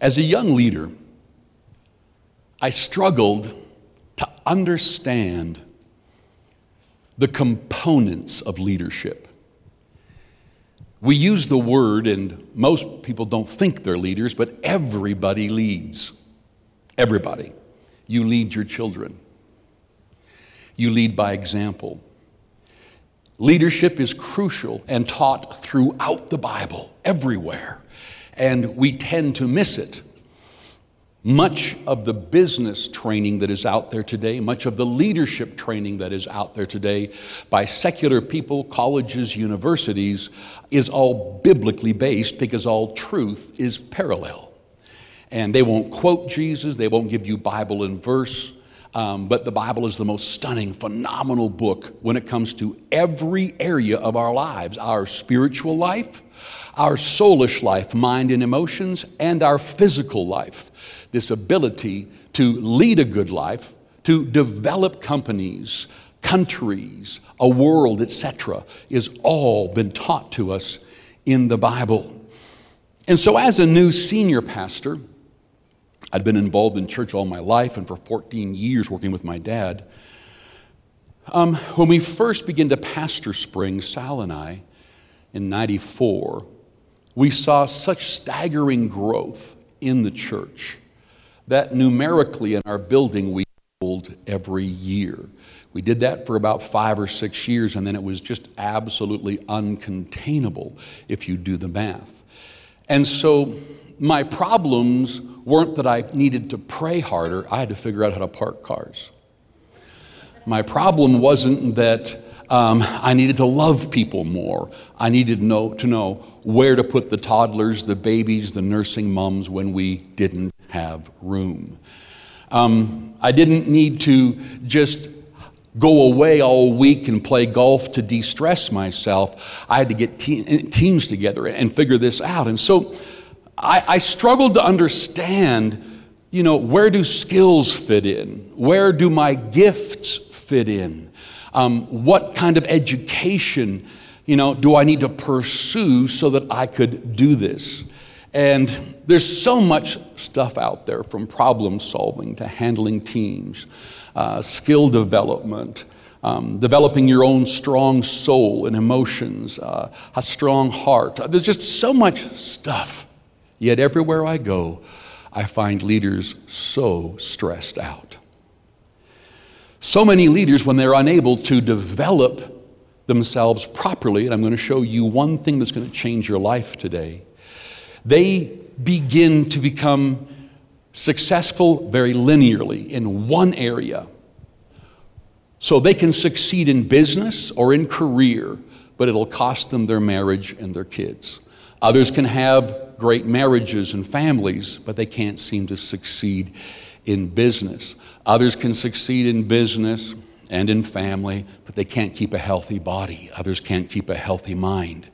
As a young leader, I struggled to understand the components of leadership. We use the word, and most people don't think they're leaders, but everybody leads. Everybody. You lead your children, you lead by example. Leadership is crucial and taught throughout the Bible, everywhere, and we tend to miss it. Much of the business training that is out there today, much of the leadership training that is out there today by secular people, colleges, universities, is all biblically based because all truth is parallel. And they won't quote Jesus, they won't give you Bible and verse. Um, but the Bible is the most stunning, phenomenal book when it comes to every area of our lives our spiritual life, our soulish life, mind and emotions, and our physical life. This ability to lead a good life, to develop companies, countries, a world, etc., is all been taught to us in the Bible. And so, as a new senior pastor, I'd been involved in church all my life and for 14 years working with my dad. Um, when we first began to pastor Springs, Sal and I, in 94, we saw such staggering growth in the church that numerically in our building we doubled every year. We did that for about five or six years, and then it was just absolutely uncontainable if you do the math. And so my problems weren't that I needed to pray harder, I had to figure out how to park cars. My problem wasn't that um, I needed to love people more. I needed to know, to know where to put the toddlers, the babies, the nursing moms when we didn't have room. Um, I didn't need to just go away all week and play golf to de stress myself. I had to get te- teams together and figure this out. And so I, I struggled to understand, you know, where do skills fit in? Where do my gifts fit in? Um, what kind of education, you know, do I need to pursue so that I could do this? And there's so much stuff out there from problem solving to handling teams, uh, skill development, um, developing your own strong soul and emotions, uh, a strong heart. There's just so much stuff. Yet everywhere I go, I find leaders so stressed out. So many leaders, when they're unable to develop themselves properly, and I'm going to show you one thing that's going to change your life today, they begin to become successful very linearly in one area. So they can succeed in business or in career, but it'll cost them their marriage and their kids. Others can have great marriages and families, but they can't seem to succeed in business. Others can succeed in business and in family, but they can't keep a healthy body. Others can't keep a healthy mind.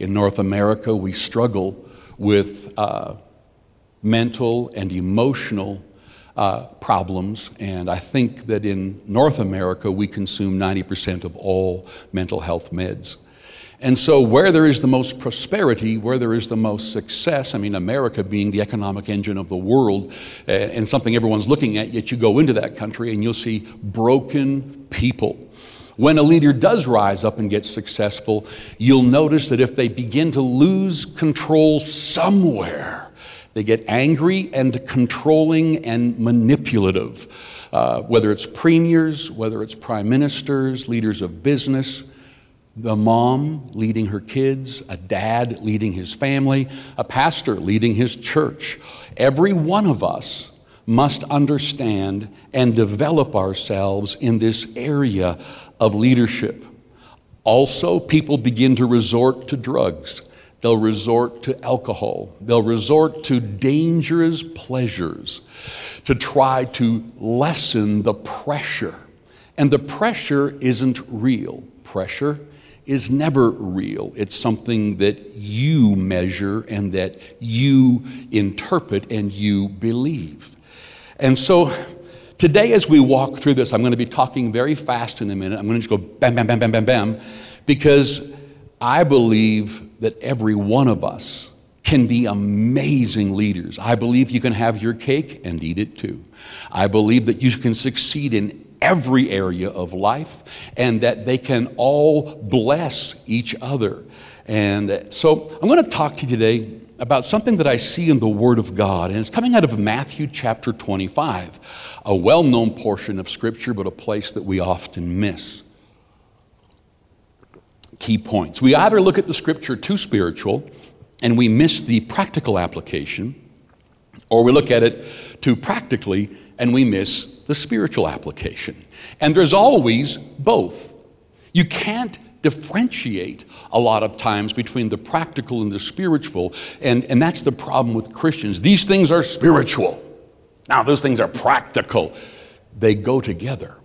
In North America, we struggle with uh, mental and emotional uh, problems, and I think that in North America, we consume 90% of all mental health meds. And so, where there is the most prosperity, where there is the most success, I mean, America being the economic engine of the world uh, and something everyone's looking at, yet you go into that country and you'll see broken people. When a leader does rise up and get successful, you'll notice that if they begin to lose control somewhere, they get angry and controlling and manipulative. Uh, whether it's premiers, whether it's prime ministers, leaders of business, the mom leading her kids, a dad leading his family, a pastor leading his church. Every one of us must understand and develop ourselves in this area of leadership. Also, people begin to resort to drugs. They'll resort to alcohol. They'll resort to dangerous pleasures to try to lessen the pressure. And the pressure isn't real. Pressure is never real. It's something that you measure and that you interpret and you believe. And so today, as we walk through this, I'm going to be talking very fast in a minute. I'm going to just go bam, bam, bam, bam, bam, bam, because I believe that every one of us can be amazing leaders. I believe you can have your cake and eat it too. I believe that you can succeed in every area of life and that they can all bless each other. And so I'm going to talk to you today about something that I see in the Word of God, and it's coming out of Matthew chapter 25, a well known portion of Scripture, but a place that we often miss. Key points. We either look at the Scripture too spiritual and we miss the practical application, or we look at it too practically and we miss the spiritual application. And there's always both. You can't differentiate a lot of times between the practical and the spiritual, and, and that's the problem with Christians. These things are spiritual. Now, those things are practical. They go together.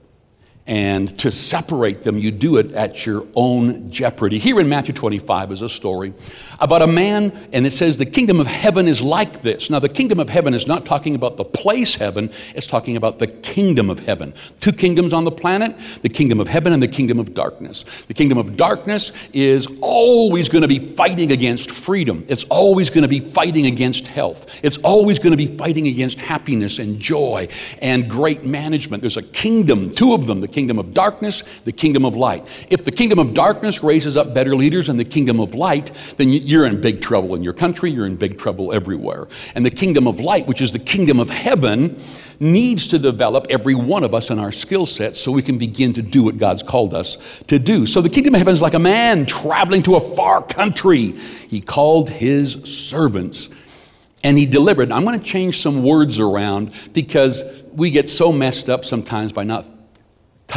And to separate them, you do it at your own jeopardy. Here in Matthew 25 is a story about a man, and it says, The kingdom of heaven is like this. Now, the kingdom of heaven is not talking about the place heaven, it's talking about the kingdom of heaven. Two kingdoms on the planet the kingdom of heaven and the kingdom of darkness. The kingdom of darkness is always going to be fighting against freedom, it's always going to be fighting against health, it's always going to be fighting against happiness and joy and great management. There's a kingdom, two of them. The kingdom of darkness, the kingdom of light. If the kingdom of darkness raises up better leaders than the kingdom of light, then you're in big trouble in your country, you're in big trouble everywhere. And the kingdom of light, which is the kingdom of heaven, needs to develop every one of us in our skill sets so we can begin to do what God's called us to do. So the kingdom of heaven is like a man traveling to a far country. He called his servants and he delivered. I'm going to change some words around because we get so messed up sometimes by not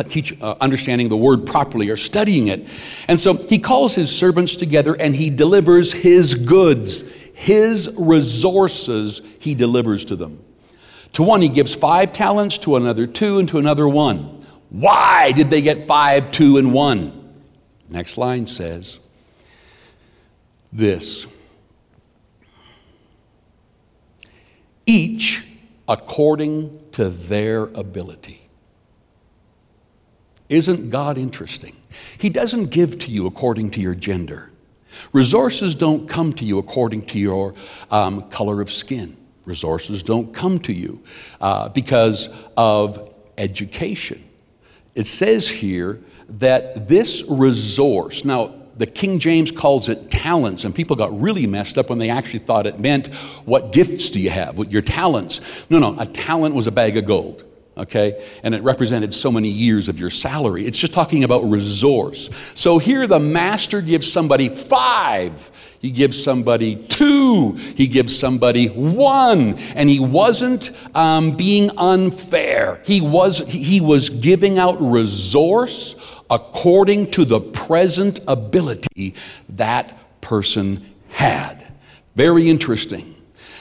teach, uh, understanding the word properly or studying it. And so he calls his servants together and he delivers his goods, his resources, he delivers to them. To one, he gives five talents, to another, two, and to another, one. Why did they get five, two, and one? Next line says this each according to their ability. Isn't God interesting? He doesn't give to you according to your gender. Resources don't come to you according to your um, color of skin. Resources don't come to you uh, because of education. It says here that this resource, now the King James calls it talents, and people got really messed up when they actually thought it meant what gifts do you have, what your talents. No, no, a talent was a bag of gold okay? And it represented so many years of your salary. It's just talking about resource. So here the master gives somebody five. He gives somebody two. He gives somebody one. And he wasn't um, being unfair. He was, he was giving out resource according to the present ability that person had. Very interesting.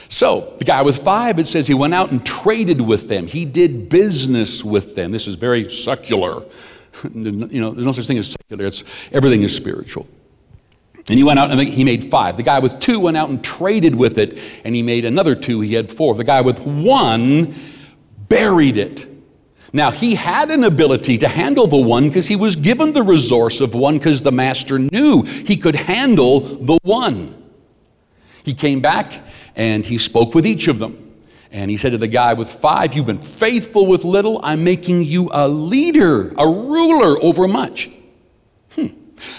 So, the guy with five, it says he went out and traded with them. He did business with them. This is very secular. you know, there's no such thing as secular, it's, everything is spiritual. And he went out and he made five. The guy with two went out and traded with it, and he made another two. He had four. The guy with one buried it. Now, he had an ability to handle the one because he was given the resource of one because the master knew he could handle the one. He came back and he spoke with each of them. And he said to the guy with five, You've been faithful with little, I'm making you a leader, a ruler over much. Hmm.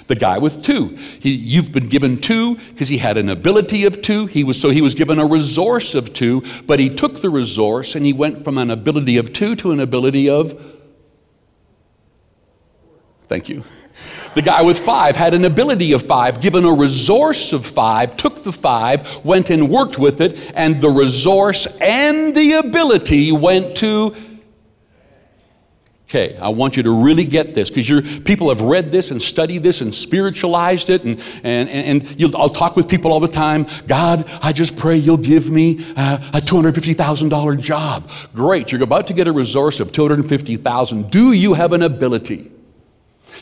The guy with two, he, you've been given two because he had an ability of two. He was so he was given a resource of two, but he took the resource and he went from an ability of two to an ability of. Thank you. The guy with five had an ability of five, given a resource of five, took the five, went and worked with it, and the resource and the ability went to Okay, I want you to really get this because your people have read this and studied this and spiritualized it, and and and I'll talk with people all the time. God, I just pray you'll give me uh, a two hundred fifty thousand dollar job. Great, you're about to get a resource of two hundred fifty thousand. Do you have an ability?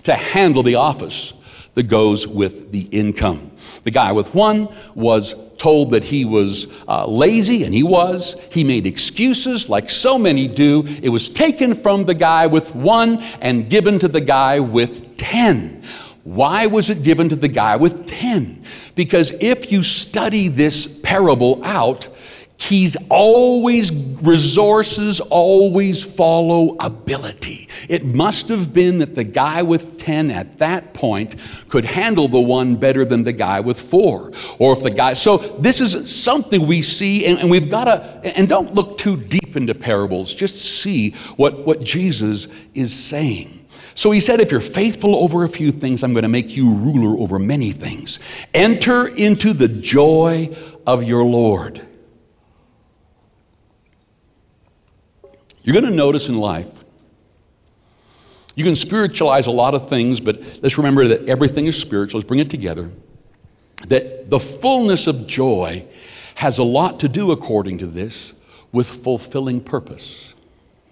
To handle the office that goes with the income. The guy with one was told that he was uh, lazy, and he was. He made excuses like so many do. It was taken from the guy with one and given to the guy with ten. Why was it given to the guy with 10? Because if you study this parable out, He's always, resources always follow ability. It must have been that the guy with 10 at that point could handle the one better than the guy with four. Or if the guy, so this is something we see, and, and we've got to, and don't look too deep into parables, just see what, what Jesus is saying. So he said, If you're faithful over a few things, I'm going to make you ruler over many things. Enter into the joy of your Lord. You're going to notice in life, you can spiritualize a lot of things, but let's remember that everything is spiritual. Let's bring it together. That the fullness of joy has a lot to do, according to this, with fulfilling purpose.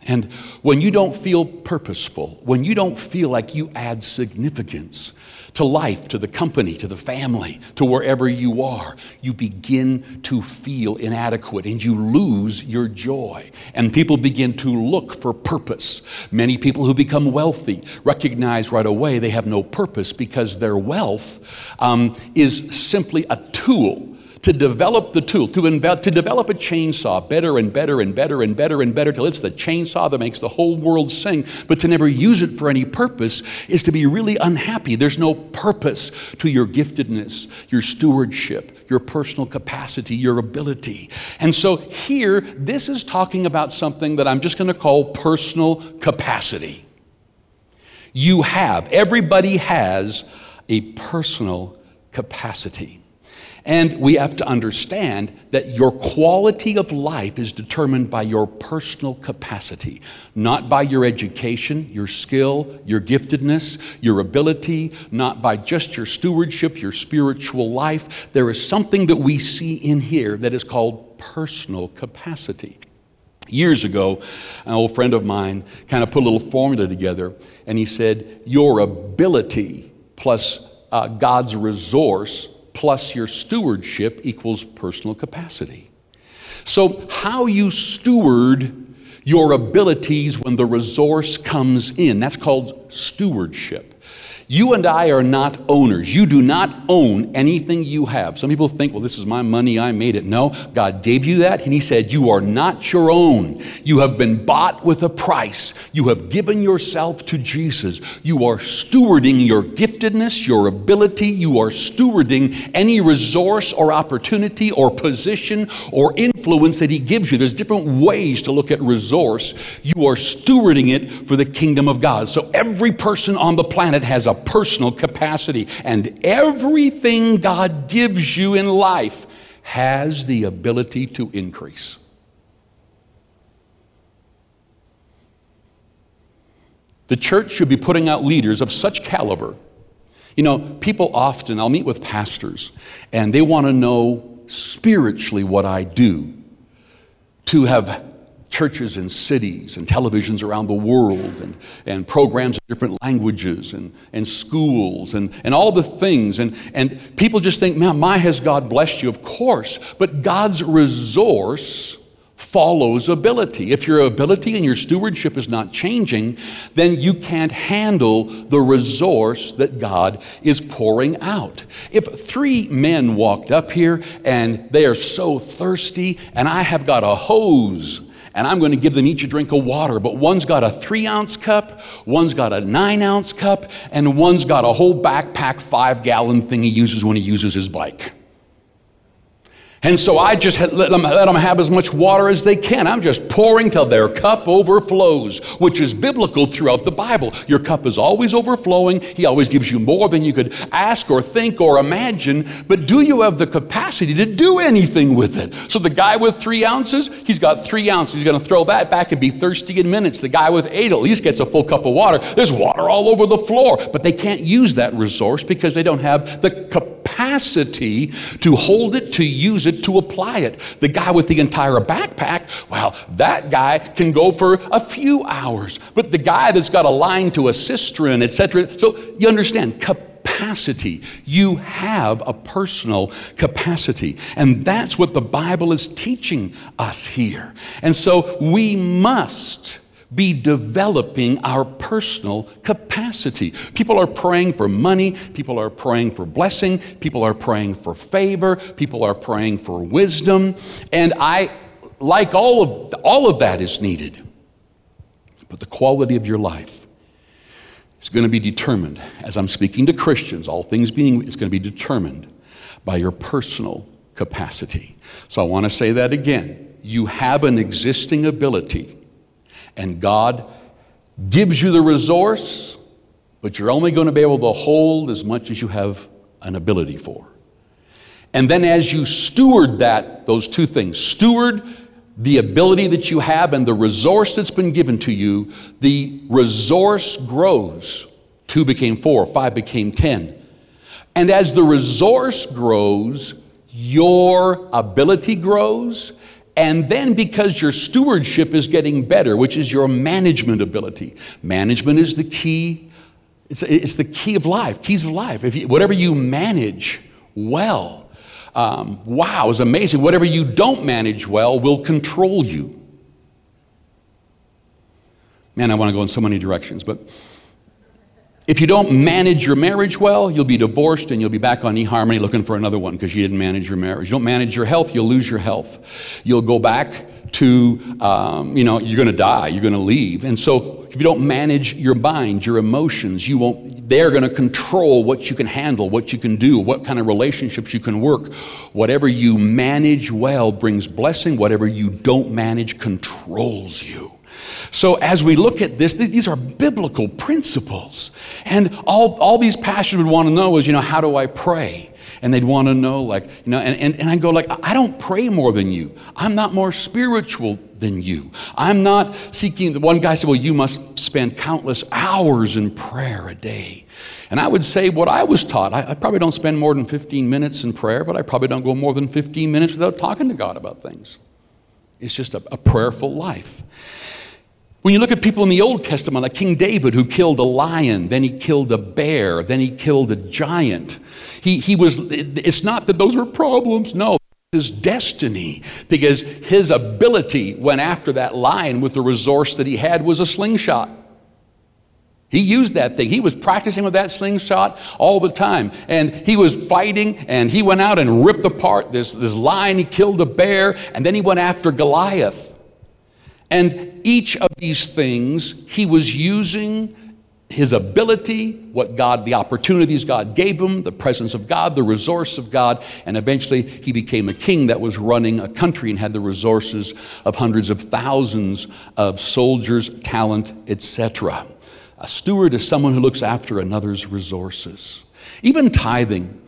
And when you don't feel purposeful, when you don't feel like you add significance, to life, to the company, to the family, to wherever you are, you begin to feel inadequate and you lose your joy. And people begin to look for purpose. Many people who become wealthy recognize right away they have no purpose because their wealth um, is simply a tool to develop the tool, to, inve- to develop a chainsaw better and better and better and better and better till it's the chainsaw that makes the whole world sing, but to never use it for any purpose is to be really unhappy. There's no purpose to your giftedness, your stewardship, your personal capacity, your ability. And so here, this is talking about something that I'm just going to call personal capacity. You have, everybody has a personal capacity. And we have to understand that your quality of life is determined by your personal capacity, not by your education, your skill, your giftedness, your ability, not by just your stewardship, your spiritual life. There is something that we see in here that is called personal capacity. Years ago, an old friend of mine kind of put a little formula together, and he said, Your ability plus uh, God's resource plus your stewardship equals personal capacity. So, how you steward your abilities when the resource comes in, that's called stewardship. You and I are not owners. You do not own anything you have. Some people think, well, this is my money, I made it. No, God gave you that, and He said, You are not your own. You have been bought with a price. You have given yourself to Jesus. You are stewarding your giftedness, your ability. You are stewarding any resource or opportunity or position or influence that He gives you. There's different ways to look at resource. You are stewarding it for the kingdom of God. So every person on the planet has a a personal capacity. And everything God gives you in life has the ability to increase. The church should be putting out leaders of such caliber. You know, people often, I'll meet with pastors, and they want to know spiritually what I do to have churches and cities and televisions around the world and, and programs in different languages and, and schools and, and all the things. And, and people just think, man, my has God blessed you? Of course. But God's resource follows ability. If your ability and your stewardship is not changing, then you can't handle the resource that God is pouring out. If three men walked up here and they are so thirsty, and I have got a hose and I'm going to give them each a drink of water. But one's got a three ounce cup, one's got a nine ounce cup, and one's got a whole backpack, five gallon thing he uses when he uses his bike. And so I just let them, let them have as much water as they can. I'm just pouring till their cup overflows, which is biblical throughout the Bible. Your cup is always overflowing. He always gives you more than you could ask or think or imagine. But do you have the capacity to do anything with it? So the guy with three ounces, he's got three ounces. He's going to throw that back and be thirsty in minutes. The guy with eight at least gets a full cup of water. There's water all over the floor, but they can't use that resource because they don't have the capacity to hold it, to use it to apply it. The guy with the entire backpack, well, that guy can go for a few hours. But the guy that's got a line to a cistern, etc. So you understand, capacity. You have a personal capacity. And that's what the Bible is teaching us here. And so we must be developing our personal capacity. People are praying for money, people are praying for blessing, people are praying for favor, people are praying for wisdom, and I like all of all of that is needed. But the quality of your life is going to be determined as I'm speaking to Christians, all things being it's going to be determined by your personal capacity. So I want to say that again. You have an existing ability and God gives you the resource, but you're only going to be able to hold as much as you have an ability for. And then as you steward that, those two things, steward the ability that you have and the resource that's been given to you, the resource grows. Two became four, five became ten. And as the resource grows, your ability grows, and then because your stewardship is getting better, which is your management ability. Management is the key. It's, it's the key of life, keys of life. If you, whatever you manage well, um, wow, is amazing. Whatever you don't manage well will control you. Man, I want to go in so many directions, but if you don't manage your marriage well, you'll be divorced and you'll be back on eHarmony looking for another one because you didn't manage your marriage. You don't manage your health, you'll lose your health. You'll go back to, um, you know, you're going to die, you're going to leave. And so if you don't manage your mind, your emotions, you won't, they're going to control what you can handle, what you can do, what kind of relationships you can work. Whatever you manage well brings blessing, whatever you don't manage controls you. So, as we look at this, these are biblical principles. And all, all these pastors would want to know is, you know, how do I pray? And they'd want to know, like, you know, and, and, and I go, like, I don't pray more than you. I'm not more spiritual than you. I'm not seeking, The one guy said, well, you must spend countless hours in prayer a day. And I would say what I was taught. I, I, probably don't spend more than 15 minutes in prayer, but I probably don't go more than 15 minutes without talking to God about things. It's just a, a prayerful life. When you look at people in the Old Testament, like King David, who killed a lion, then he killed a bear, then he killed a giant. He, he was, it's not that those were problems, no. His destiny, because his ability went after that lion with the resource that he had was a slingshot. He used that thing. He was practicing with that slingshot all the time. And he was fighting, and he went out and ripped apart this, this lion. He killed a bear, and then he went after Goliath. And each of these things, he was using his ability, what God, the opportunities God gave him, the presence of God, the resource of God, and eventually he became a king that was running a country and had the resources of hundreds of thousands of soldiers, talent, etc. A steward is someone who looks after another's resources. Even tithing.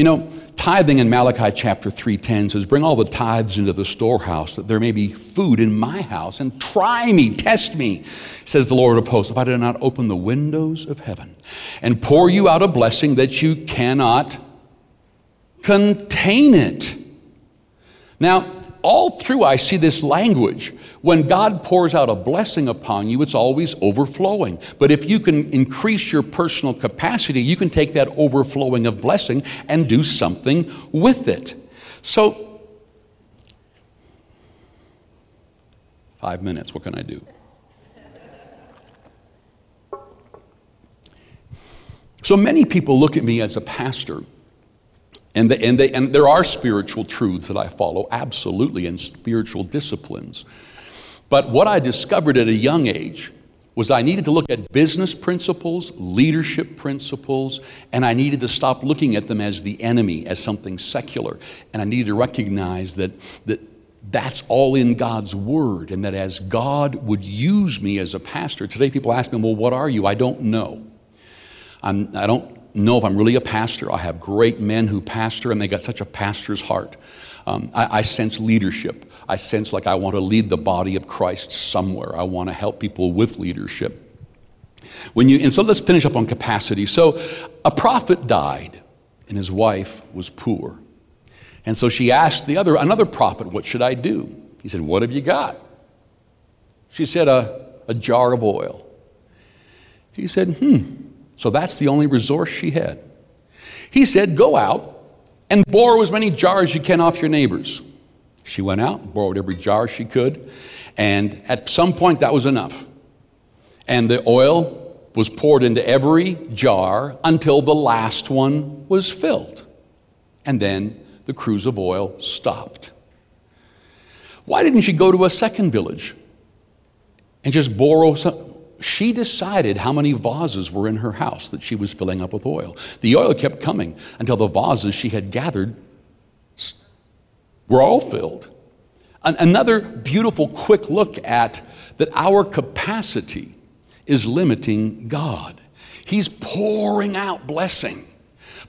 You know, Tithing in Malachi chapter 3:10 says, "Bring all the tithes into the storehouse, that there may be food in my house, and try me, test me," says the Lord of hosts, if I do not open the windows of heaven and pour you out a blessing that you cannot contain it. Now, all through I see this language when God pours out a blessing upon you, it's always overflowing. But if you can increase your personal capacity, you can take that overflowing of blessing and do something with it. So, five minutes, what can I do? So many people look at me as a pastor and, the, and, they, and there are spiritual truths that I follow, absolutely, and spiritual disciplines. But what I discovered at a young age was I needed to look at business principles, leadership principles, and I needed to stop looking at them as the enemy, as something secular. And I needed to recognize that, that that's all in God's word, and that as God would use me as a pastor, today people ask me, Well, what are you? I don't know. I'm, I don't know if I'm really a pastor. I have great men who pastor, and they got such a pastor's heart. Um, I, I sense leadership. I sense like I want to lead the body of Christ somewhere. I want to help people with leadership. When you, and so let's finish up on capacity. So a prophet died, and his wife was poor. And so she asked the other, another prophet, What should I do? He said, What have you got? She said, A, a jar of oil. He said, Hmm. So that's the only resource she had. He said, Go out and borrow as many jars you can off your neighbors. She went out, borrowed every jar she could, and at some point that was enough. And the oil was poured into every jar until the last one was filled. And then the cruse of oil stopped. Why didn't she go to a second village and just borrow some? She decided how many vases were in her house that she was filling up with oil. The oil kept coming until the vases she had gathered were all filled. Another beautiful quick look at that our capacity is limiting God. He's pouring out blessing.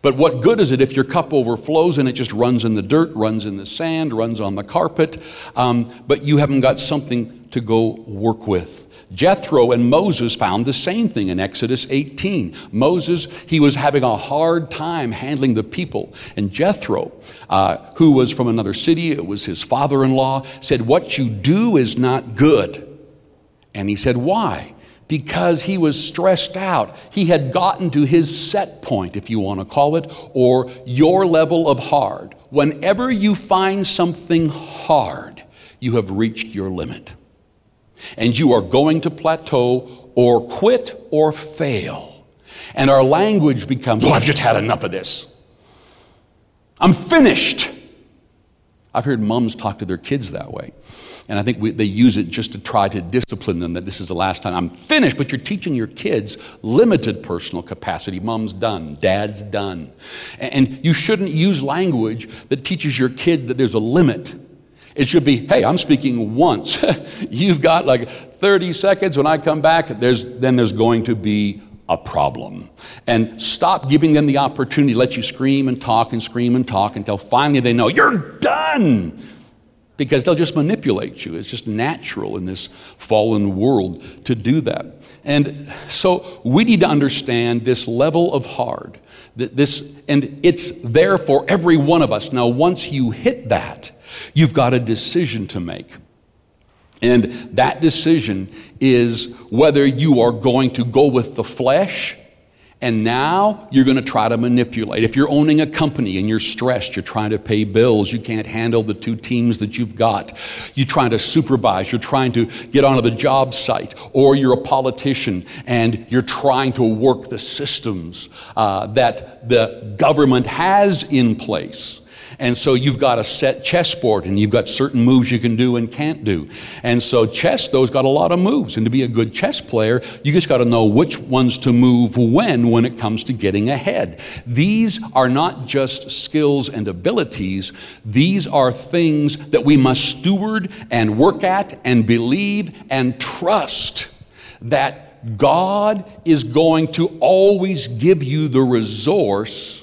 But what good is it if your cup overflows and it just runs in the dirt, runs in the sand, runs on the carpet, um, but you haven't got something to go work with? Jethro and Moses found the same thing in Exodus 18. Moses, he was having a hard time handling the people. And Jethro, uh, who was from another city, it was his father in law, said, What you do is not good. And he said, Why? because he was stressed out. He had gotten to his set point, if you want to call it, or your level of hard. Whenever you find something hard, you have reached your limit. And you are going to plateau or quit or fail. And our language becomes, oh, I've just had enough of this. I'm finished. I've heard moms talk to their kids that way. And I think we, they use it just to try to discipline them that this is the last time. I'm finished, but you're teaching your kids limited personal capacity. Mom's done, dad's done. And you shouldn't use language that teaches your kid that there's a limit. It should be, hey, I'm speaking once. You've got like 30 seconds. When I come back, there's, then there's going to be a problem. And stop giving them the opportunity to let you scream and talk and scream and talk until finally they know you're done because they'll just manipulate you. It's just natural in this fallen world to do that. And so we need to understand this level of hard. That this, and it's there for every one of us. Now, once you hit that, you've got a decision to make. And that decision is whether you are going to go with the flesh and now you're going to try to manipulate. If you're owning a company and you're stressed, you're trying to pay bills, you can't handle the two teams that you've got, you're trying to supervise, you're trying to get onto the job site, or you're a politician and you're trying to work the systems uh, that the government has in place. And so you've got a set chessboard and you've got certain moves you can do and can't do. And so chess, though's got a lot of moves. And to be a good chess player, you just got to know which ones to move when when it comes to getting ahead. These are not just skills and abilities, these are things that we must steward and work at and believe and trust that God is going to always give you the resource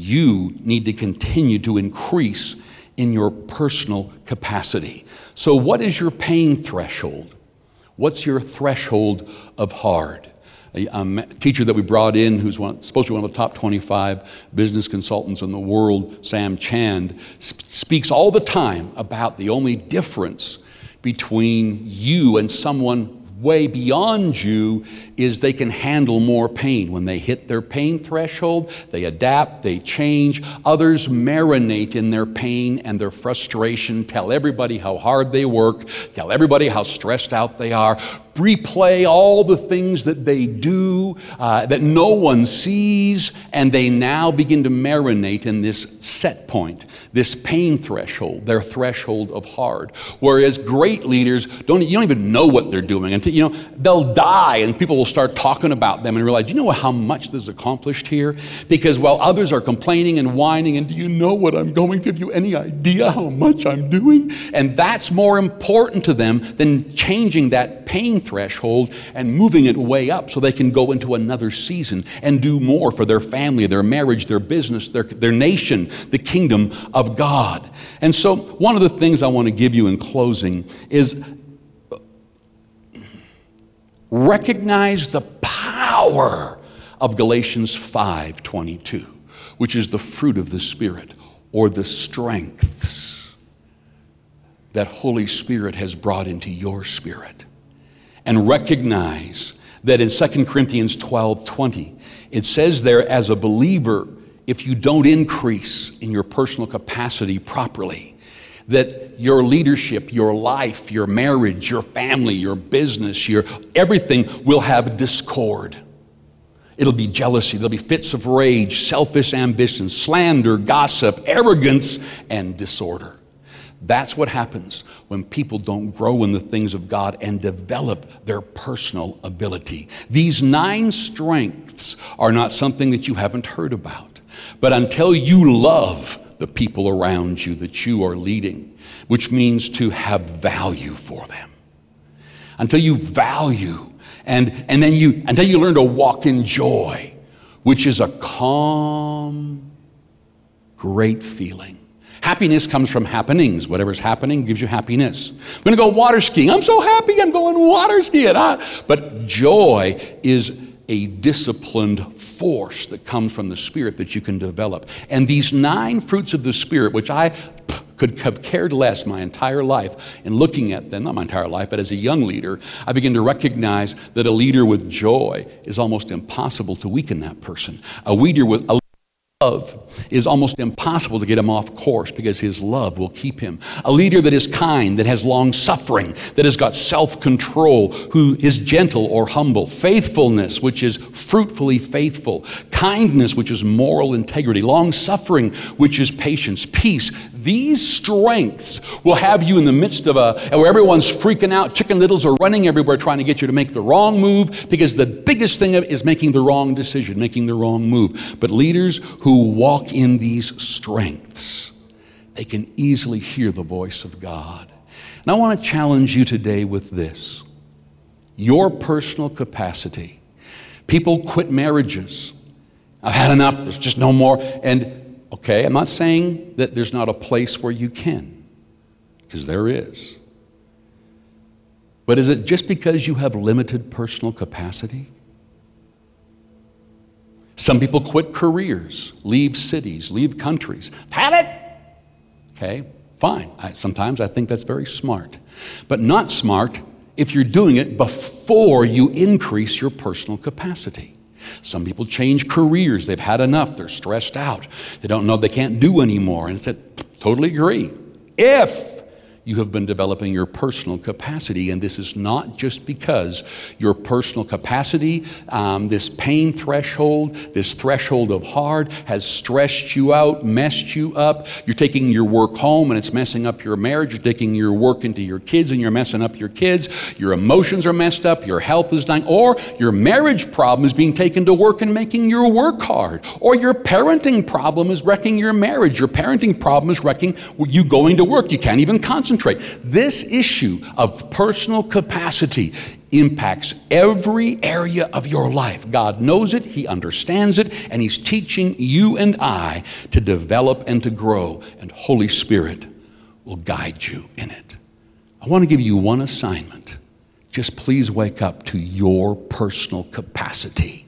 you need to continue to increase in your personal capacity. So, what is your pain threshold? What's your threshold of hard? A, teacher that we brought in, who's one, supposed to be one of the top 25 business consultants in the world, Sam Chand, sp- speaks all the time about the only difference between you and someone way beyond you is they can handle more pain. When they hit their pain threshold, they adapt, they change. Others marinate in their pain and their frustration, tell everybody how hard they work, tell everybody how stressed out they are, replay all the things that they do uh, that no one sees, and they now begin to marinate in this set point this pain threshold, their threshold of hard. Whereas great leaders don't, you don't even know what they're doing until, you know, they'll die and people will start talking about them and realize, you know how much this accomplished here? Because while others are complaining and whining, and do you know what I'm going? Have you any idea how much I'm doing? And that's more important to them than changing that pain threshold and moving it way up so they can go into another season and do more for their family, their marriage, their business, their, their nation, the kingdom of God. And so, one of the things I want to give you in closing is recognize the power of Galatians 5:22, which is the fruit of the spirit or the strengths that Holy Spirit has brought into your spirit. And recognize that in 2 Corinthians 12:20, it says there as a believer if you don't increase in your personal capacity properly, that your leadership, your life, your marriage, your family, your business, your everything will have discord. It'll be jealousy, there'll be fits of rage, selfish ambition, slander, gossip, arrogance, and disorder. That's what happens when people don't grow in the things of God and develop their personal ability. These nine strengths are not something that you haven't heard about. But until you love the people around you that you are leading, which means to have value for them. Until you value and, and then you until you learn to walk in joy, which is a calm, great feeling. Happiness comes from happenings. Whatever's happening gives you happiness. I'm going to go water skiing. I'm so happy I'm going water skiing. Huh? But joy is a disciplined force that comes from the Spirit that you can develop. And these nine fruits of the Spirit, which I could have cared less my entire life in looking at them, not my entire life, but as a young leader, I begin to recognize that a leader with joy is almost impossible to weaken that person. A leader with a love is almost impossible to get him off course because his love will keep him. A leader that is kind, that has long suffering, that has got self control, who is gentle or humble, faithfulness, which is fruitfully faithful, kindness, which is moral integrity, long suffering, which is patience, peace. These strengths will have you in the midst of a where everyone's freaking out, chicken littles are running everywhere trying to get you to make the wrong move because the biggest thing is making the wrong decision, making the wrong move. But leaders who walk in these strengths, they can easily hear the voice of God. And I want to challenge you today with this your personal capacity. People quit marriages. I've had enough, there's just no more. And okay, I'm not saying that there's not a place where you can, because there is. But is it just because you have limited personal capacity? Some people quit careers, leave cities, leave countries. It? Okay, fine. I, sometimes I think that's very smart. But not smart if you're doing it before you increase your personal capacity. Some people change careers. They've had enough. They're stressed out. They don't know they can't do anymore. And I said, totally agree. If you have been developing your personal capacity. And this is not just because your personal capacity, um, this pain threshold, this threshold of hard, has stressed you out, messed you up. You're taking your work home and it's messing up your marriage. You're taking your work into your kids and you're messing up your kids. Your emotions are messed up. Your health is dying. Or your marriage problem is being taken to work and making your work hard. Or your parenting problem is wrecking your marriage. Your parenting problem is wrecking you going to work. You can't even concentrate concentrate. This issue of personal capacity impacts every area of your life. God knows it, He understands it, and He's teaching you and I to develop and to grow, and Holy Spirit will guide you in it. I want to give you one assignment. Just please wake up to your personal capacity.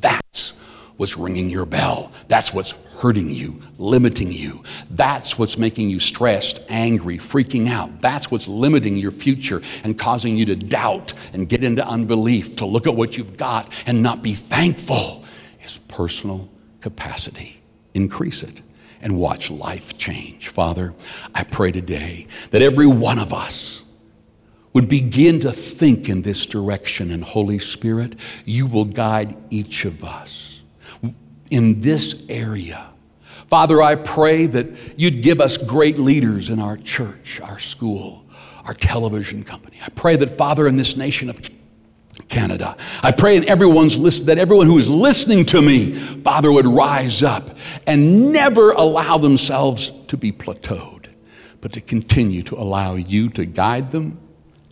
That's what's ringing your bell. That's what's hurting you, limiting you. That's what's making you stressed, angry, freaking out. That's what's limiting your future and causing you to doubt and get into unbelief, to look at what you've got and not be thankful. Is personal capacity. Increase it and watch life change. Father, I pray today that every one of us would begin to think in this direction, and Holy Spirit, you will guide each of us in this area. Father, I pray that you'd give us great leaders in our church, our school, our television company. I pray that, Father, in this nation of Canada, I pray in everyone's list, that everyone who is listening to me, Father, would rise up and never allow themselves to be plateaued, but to continue to allow you to guide them,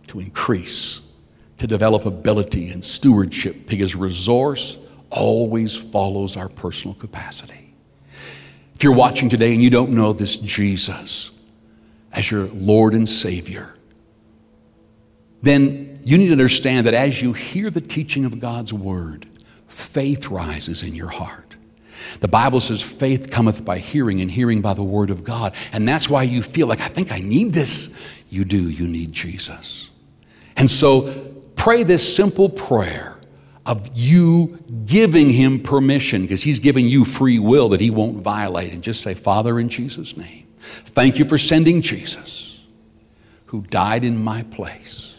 to increase, to develop ability and stewardship, because resource always follows our personal capacity. If you're watching today and you don't know this Jesus as your Lord and Savior, then you need to understand that as you hear the teaching of God's Word, faith rises in your heart. The Bible says faith cometh by hearing, and hearing by the Word of God. And that's why you feel like, I think I need this. You do, you need Jesus. And so pray this simple prayer of you giving him permission because he's giving you free will that he won't violate. And just say, Father, in Jesus' name, Thank you for sending Jesus, who died in my place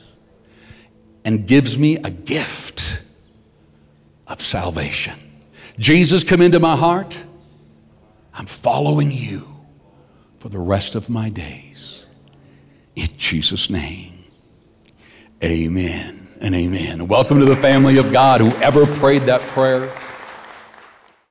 and gives me a gift of salvation. Jesus, come into my heart. I'm following you for the rest of my days. In Jesus' name, amen and amen. Welcome to the family of God. Whoever prayed that prayer,